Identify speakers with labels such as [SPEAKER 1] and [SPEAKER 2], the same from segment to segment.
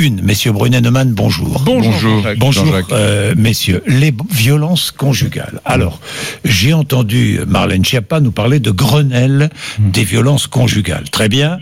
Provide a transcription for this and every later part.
[SPEAKER 1] Une, messieurs Brunet-Neumann, bonjour.
[SPEAKER 2] Bonjour.
[SPEAKER 1] Bonjour,
[SPEAKER 2] Jean-Jacques.
[SPEAKER 1] euh, messieurs. Les violences conjugales. Alors, j'ai entendu Marlène Schiappa nous parler de Grenelle des violences conjugales. Très bien,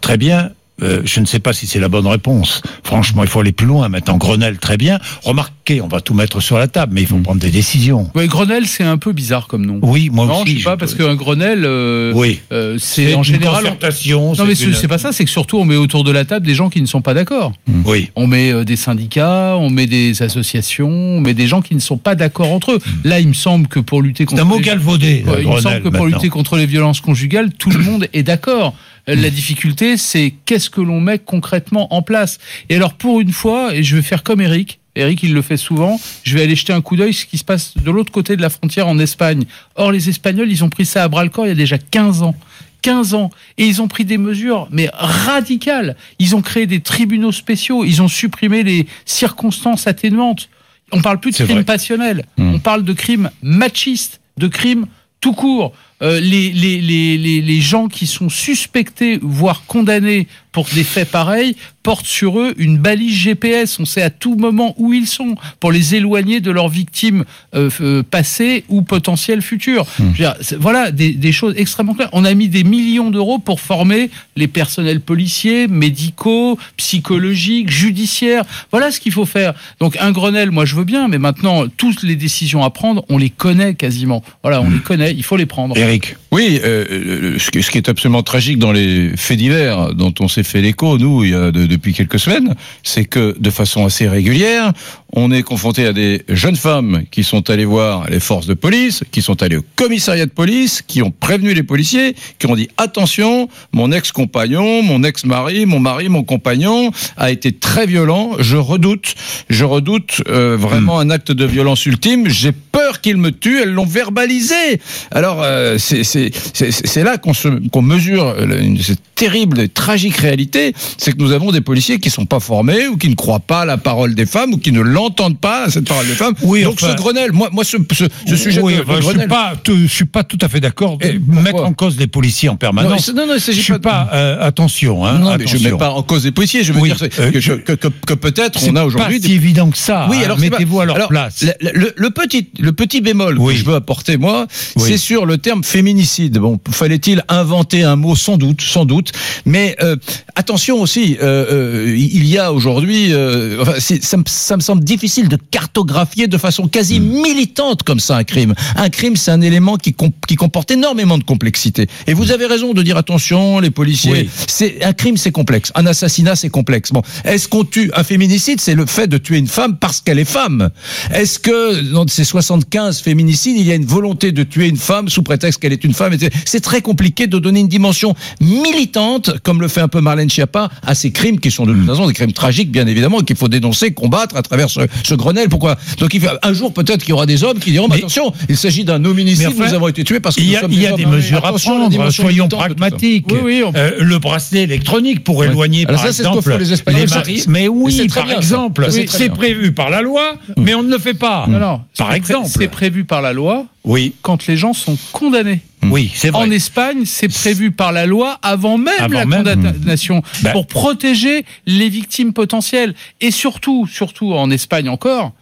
[SPEAKER 1] très bien. Euh, je ne sais pas si c'est la bonne réponse. Franchement, il faut aller plus loin maintenant. Grenelle, très bien. Remarquez, on va tout mettre sur la table, mais il faut prendre des décisions.
[SPEAKER 3] Ouais, Grenelle, c'est un peu bizarre comme nom.
[SPEAKER 1] Oui, moi
[SPEAKER 3] non,
[SPEAKER 1] aussi.
[SPEAKER 3] je sais pas, parce qu'un Grenelle, euh,
[SPEAKER 1] Oui.
[SPEAKER 3] euh,
[SPEAKER 1] c'est
[SPEAKER 3] c'est en
[SPEAKER 1] une
[SPEAKER 3] général.
[SPEAKER 1] concertation.
[SPEAKER 3] Non, mais
[SPEAKER 1] c'est
[SPEAKER 3] c'est
[SPEAKER 1] une-
[SPEAKER 3] c'est pas ça, c'est que surtout on met autour de la table des gens qui ne sont pas d'accord.
[SPEAKER 1] Oui.
[SPEAKER 3] On met euh, des syndicats, on met des associations, on met des gens qui ne sont pas d'accord entre eux. Là, il me semble que pour lutter
[SPEAKER 1] C'est
[SPEAKER 3] contre
[SPEAKER 1] un mot galvaudé.
[SPEAKER 3] Il me semble que pour lutter contre les violences conjugales, tout le monde est d'accord. Euh, La difficulté, c'est qu'est-ce que l'on met concrètement en place. Et alors, pour une fois, et je vais faire comme Eric. Eric, il le fait souvent. Je vais aller jeter un coup d'œil ce qui se passe de l'autre côté de la frontière en Espagne. Or, les Espagnols, ils ont pris ça à bras le corps il y a déjà 15 ans. 15 ans. Et ils ont pris des mesures, mais radicales. Ils ont créé des tribunaux spéciaux. Ils ont supprimé les circonstances atténuantes. On parle plus de crimes passionnels.
[SPEAKER 2] Hmm.
[SPEAKER 3] On parle de crimes machistes, de crimes tout court. Euh, les, les, les, les, les gens qui sont suspectés, voire condamnés pour des faits pareils, portent sur eux une balise GPS. On sait à tout moment où ils sont pour les éloigner de leurs victimes euh, euh, passées ou potentielles futures. Je veux dire, voilà des, des choses extrêmement claires. On a mis des millions d'euros pour former les personnels policiers, médicaux, psychologiques, judiciaires. Voilà ce qu'il faut faire. Donc un Grenelle, moi je veux bien, mais maintenant toutes les décisions à prendre, on les connaît quasiment. Voilà, on les connaît, il faut les prendre.
[SPEAKER 1] Eric.
[SPEAKER 2] Oui, euh, euh, ce, qui, ce qui est absolument tragique dans les faits divers dont on s'est fait l'écho, nous, il y a de- depuis quelques semaines, c'est que de façon assez régulière, on est confronté à des jeunes femmes qui sont allées voir les forces de police, qui sont allées au commissariat de police, qui ont prévenu les policiers, qui ont dit attention, mon ex-compagnon, mon ex-mari, mon mari, mon compagnon a été très violent, je redoute, je redoute euh, vraiment un acte de violence ultime, j'ai peur qu'il me tue, elles l'ont verbalisé. Alors euh, c'est c'est c'est c'est là qu'on mesure une, cette terrible et tragique réalité, c'est que nous avons des policiers qui sont pas formés ou qui ne croient pas à la parole des femmes ou qui ne l'entendent pas cette parole des femmes.
[SPEAKER 1] Oui,
[SPEAKER 2] Donc
[SPEAKER 1] enfin-
[SPEAKER 2] ce Grenelle, moi moi ce ce, ce sujet
[SPEAKER 1] oui,
[SPEAKER 2] de, de
[SPEAKER 1] enfin, je suis
[SPEAKER 2] Grenelle.
[SPEAKER 1] pas, tout- je suis pas tout à fait d'accord. Mettre en cause les policiers en
[SPEAKER 2] non,
[SPEAKER 1] permanence.
[SPEAKER 2] c'est- non, non, il
[SPEAKER 1] je suis
[SPEAKER 2] pas.
[SPEAKER 1] pas. euh, attention, hein.
[SPEAKER 2] non, mais je
[SPEAKER 1] attention.
[SPEAKER 2] mets pas en cause les policiers. Je veux
[SPEAKER 1] Oui,
[SPEAKER 2] dire c'est
[SPEAKER 1] euh,
[SPEAKER 2] que,
[SPEAKER 1] je-
[SPEAKER 2] que, que, que peut-être
[SPEAKER 1] C'est
[SPEAKER 2] on a aujourd'hui
[SPEAKER 1] pas si évident que ça.
[SPEAKER 2] Oui,
[SPEAKER 1] hein.
[SPEAKER 2] alors c'est
[SPEAKER 1] mettez-vous à leur
[SPEAKER 2] alors,
[SPEAKER 1] place.
[SPEAKER 2] Le, le- le petit, le petit bémol
[SPEAKER 1] Oui.
[SPEAKER 2] que je veux apporter moi, c'est sur le terme féminicide. Bon, fallait-il inventer un mot sans doute, sans doute. Mais euh, attention aussi, euh, euh, il y a aujourd'hui, euh, enfin, ça, me- ça me semble difficile de cartographier de façon quasi
[SPEAKER 1] Hmm.
[SPEAKER 2] militante comme ça un crime. Un crime, c'est un élément qui, qui comporte énormément de complexité. Et vous avez raison de dire attention, les policiers.
[SPEAKER 1] Oui.
[SPEAKER 2] C'est un crime, c'est complexe. Un assassinat, c'est complexe. Bon, est-ce qu'on tue un féminicide? C'est le fait de tuer une femme parce qu'elle est femme. Est-ce que dans ces 75 féminicides, il y a une volonté de tuer une femme sous prétexte qu'elle est une femme. C'est très compliqué de donner une dimension militante, comme le fait un peu Marlène Schiappa, à ces crimes qui sont de toute façon des crimes tragiques, bien évidemment, qu'il faut dénoncer, combattre à travers ce, ce Grenelle. Pourquoi? Donc il fait, un jour peut-être qu'il y aura des hommes qui diront
[SPEAKER 1] Mais-
[SPEAKER 2] attention, il s'agit d'un hominicide,
[SPEAKER 1] enfin,
[SPEAKER 2] nous avons été tués parce que
[SPEAKER 1] Il y
[SPEAKER 2] nous
[SPEAKER 1] a,
[SPEAKER 2] sommes
[SPEAKER 1] il y a des mesures à prendre, soyons pragmatiques.
[SPEAKER 3] Oui, oui, on-
[SPEAKER 1] Euh, le bracelet électronique pour
[SPEAKER 2] Ouais.
[SPEAKER 1] éloigner,
[SPEAKER 2] Alors
[SPEAKER 1] par
[SPEAKER 2] ça, ce que
[SPEAKER 1] exemple,
[SPEAKER 2] font les Espagnols, ça.
[SPEAKER 1] maris. Mais
[SPEAKER 2] Mais
[SPEAKER 1] oui, par
[SPEAKER 2] bien,
[SPEAKER 1] exemple,
[SPEAKER 2] c'est
[SPEAKER 1] prévu par la loi, mais on ne le fait pas.
[SPEAKER 3] Non, non,
[SPEAKER 1] Par exemple.
[SPEAKER 3] c'est prévu par la loi
[SPEAKER 1] Oui,
[SPEAKER 3] quand les gens sont condamnés.
[SPEAKER 1] oui, c'est vrai.
[SPEAKER 3] En Espagne, c'est prévu par la loi avant même
[SPEAKER 1] Avant
[SPEAKER 3] la
[SPEAKER 1] même.
[SPEAKER 3] condamnation
[SPEAKER 1] Ben.
[SPEAKER 3] pour protéger les victimes potentielles. Et surtout, surtout en Espagne encore,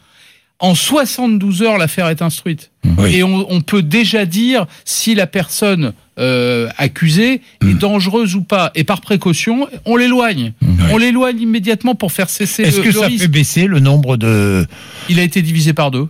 [SPEAKER 3] en 72 heures, l'affaire est instruite.
[SPEAKER 1] Oui.
[SPEAKER 3] Et on, on peut déjà dire si la personne euh, accusée
[SPEAKER 1] Hmm.
[SPEAKER 3] est dangereuse ou pas. Et par précaution, on l'éloigne. On l'éloigne immédiatement pour faire cesser
[SPEAKER 1] Est-ce
[SPEAKER 3] le,
[SPEAKER 1] que
[SPEAKER 3] le
[SPEAKER 1] ça
[SPEAKER 3] risque.
[SPEAKER 1] fait baisser le nombre de...
[SPEAKER 3] Il a été divisé par deux.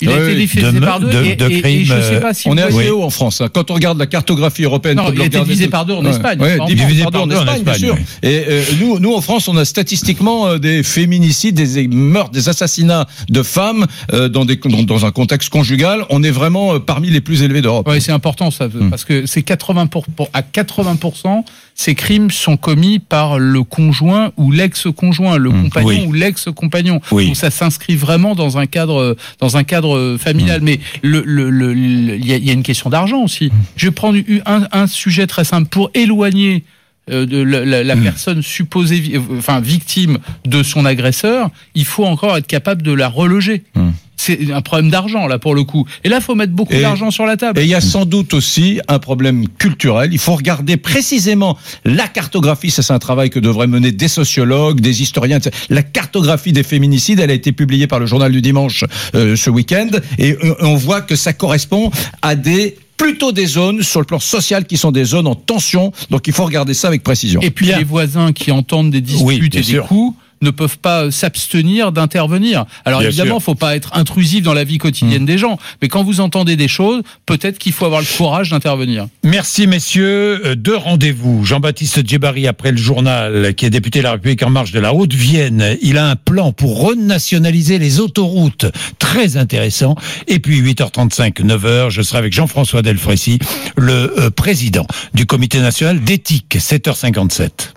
[SPEAKER 3] Il a
[SPEAKER 2] Oui,
[SPEAKER 3] été
[SPEAKER 2] oui.
[SPEAKER 3] divisé
[SPEAKER 1] De
[SPEAKER 3] par deux.
[SPEAKER 1] de-
[SPEAKER 3] et,
[SPEAKER 1] de
[SPEAKER 3] et- et
[SPEAKER 1] crimes,
[SPEAKER 3] je ne sais
[SPEAKER 1] euh,
[SPEAKER 3] pas si
[SPEAKER 2] On est assez
[SPEAKER 3] voyez-
[SPEAKER 2] haut en France. hein. Quand on regarde la cartographie européenne,
[SPEAKER 3] Non, il a été divisé par deux en
[SPEAKER 2] Ouais.
[SPEAKER 3] Espagne,
[SPEAKER 2] Ouais,
[SPEAKER 3] en
[SPEAKER 2] divisé par deux en Espagne, bien sûr.
[SPEAKER 1] oui.
[SPEAKER 2] Et euh, nous, nous, en France, on a statistiquement euh, des féminicides, des meurtres, des assassinats de femmes euh, dans, des, dans, dans un contexte conjugal. On est vraiment euh, parmi les plus élevés d'Europe.
[SPEAKER 3] Ouais, c'est important ça,
[SPEAKER 2] Hmm.
[SPEAKER 3] parce que c'est 80 pour, pour- à 80% ces crimes sont commis par le conjoint ou l'ex-conjoint, le compagnon
[SPEAKER 1] Hmm. oui.
[SPEAKER 3] ou l'ex-compagnon.
[SPEAKER 1] Oui.
[SPEAKER 3] Donc ça s'inscrit vraiment dans un cadre dans un cadre
[SPEAKER 2] Hmm.
[SPEAKER 3] familial. Mais le le- le- le- il y, a, il y a une question d'argent aussi.
[SPEAKER 2] Hmm.
[SPEAKER 3] Je vais prendre un, un sujet très simple pour éloigner euh, de la, la- la
[SPEAKER 2] Hmm.
[SPEAKER 3] personne supposée, euh, enfin victime de son agresseur. Il faut encore être capable de la reloger.
[SPEAKER 2] Hmm.
[SPEAKER 3] c'est un problème d'argent là pour le coup. Et là, faut mettre beaucoup d'argent sur la table.
[SPEAKER 2] Et il y a sans doute aussi un problème culturel. Il faut regarder précisément la cartographie. Ça, c'est un travail que devraient mener des sociologues, des historiens. La cartographie des féminicides, elle a été publiée par le journal du dimanche euh, ce week-end. Et euh, on voit que ça correspond à des plutôt des zones sur le plan social qui sont des zones en tension. Donc il faut regarder ça avec précision.
[SPEAKER 3] Et puis
[SPEAKER 1] Bien.
[SPEAKER 3] les voisins qui entendent des disputes
[SPEAKER 1] Oui,
[SPEAKER 3] et des
[SPEAKER 1] sûr.
[SPEAKER 3] coups ne peuvent pas s'abstenir d'intervenir. Alors
[SPEAKER 1] Bien
[SPEAKER 3] évidemment,
[SPEAKER 1] sûr.
[SPEAKER 3] faut pas être intrusif dans la vie quotidienne des gens, mais quand vous entendez des choses, peut-être qu'il faut avoir le courage d'intervenir.
[SPEAKER 1] Merci messieurs. Euh, Deux rendez-vous. Jean-Baptiste Djebari après le journal, qui est député de la République en marche de la Haute-Vienne. Il a un plan pour renationaliser les autoroutes. Très intéressant. Et puis 8h35, 9h, je serai avec Jean-François Delfrécy, le euh, président du comité national d'éthique. 7h57.